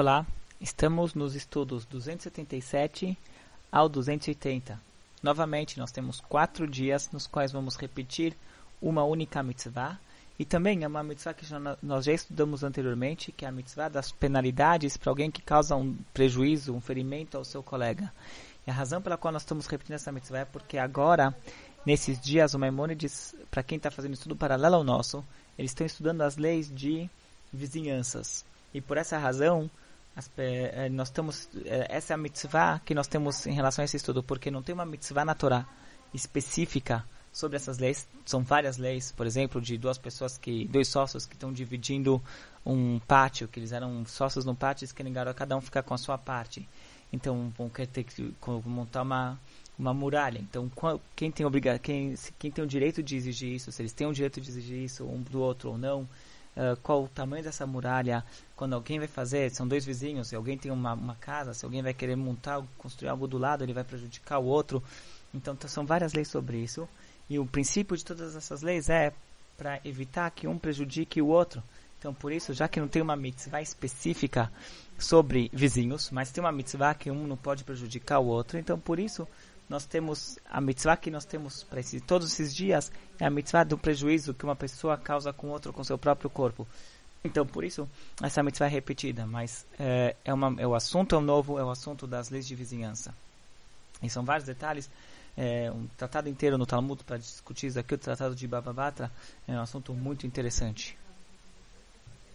Olá, estamos nos estudos 277 ao 280. Novamente, nós temos quatro dias nos quais vamos repetir uma única mitzvah e também é uma mitzvah que já, nós já estudamos anteriormente, que é a mitzvah das penalidades para alguém que causa um prejuízo, um ferimento ao seu colega. E a razão pela qual nós estamos repetindo essa mitzvah é porque agora, nesses dias, o Maimonides, para quem está fazendo estudo paralelo ao nosso, eles estão estudando as leis de vizinhanças. E por essa razão, as, eh, nós estamos, eh, essa é a mitzvah que nós temos em relação a esse estudo, porque não tem uma mitzvah na Torá específica sobre essas leis. São várias leis, por exemplo, de duas pessoas que, dois sócios que estão dividindo um pátio, que eles eram sócios no pátio e querem agora cada um ficar com a sua parte. Então vão ter que montar uma uma muralha. Então, quem tem obriga quem, quem tem o direito de exigir isso, se eles têm o direito de exigir isso um do outro ou não, uh, qual o tamanho dessa muralha, quando alguém vai fazer, são dois vizinhos, se alguém tem uma, uma casa, se alguém vai querer montar, construir algo do lado, ele vai prejudicar o outro. Então, são várias leis sobre isso. E o princípio de todas essas leis é para evitar que um prejudique o outro. Então, por isso, já que não tem uma mitzvah específica sobre vizinhos, mas tem uma mitzvah que um não pode prejudicar o outro, então por isso nós temos a mitzvah que nós temos para todos esses dias é a mitzvah do prejuízo que uma pessoa causa com outro, com seu próprio corpo. Então, por isso, essa mitzvah é repetida, mas é, é, uma, é o assunto é o novo, é o assunto das leis de vizinhança. E são vários detalhes, é, um tratado inteiro no Talmud para discutir isso aqui, o tratado de Baba Batra, é um assunto muito interessante.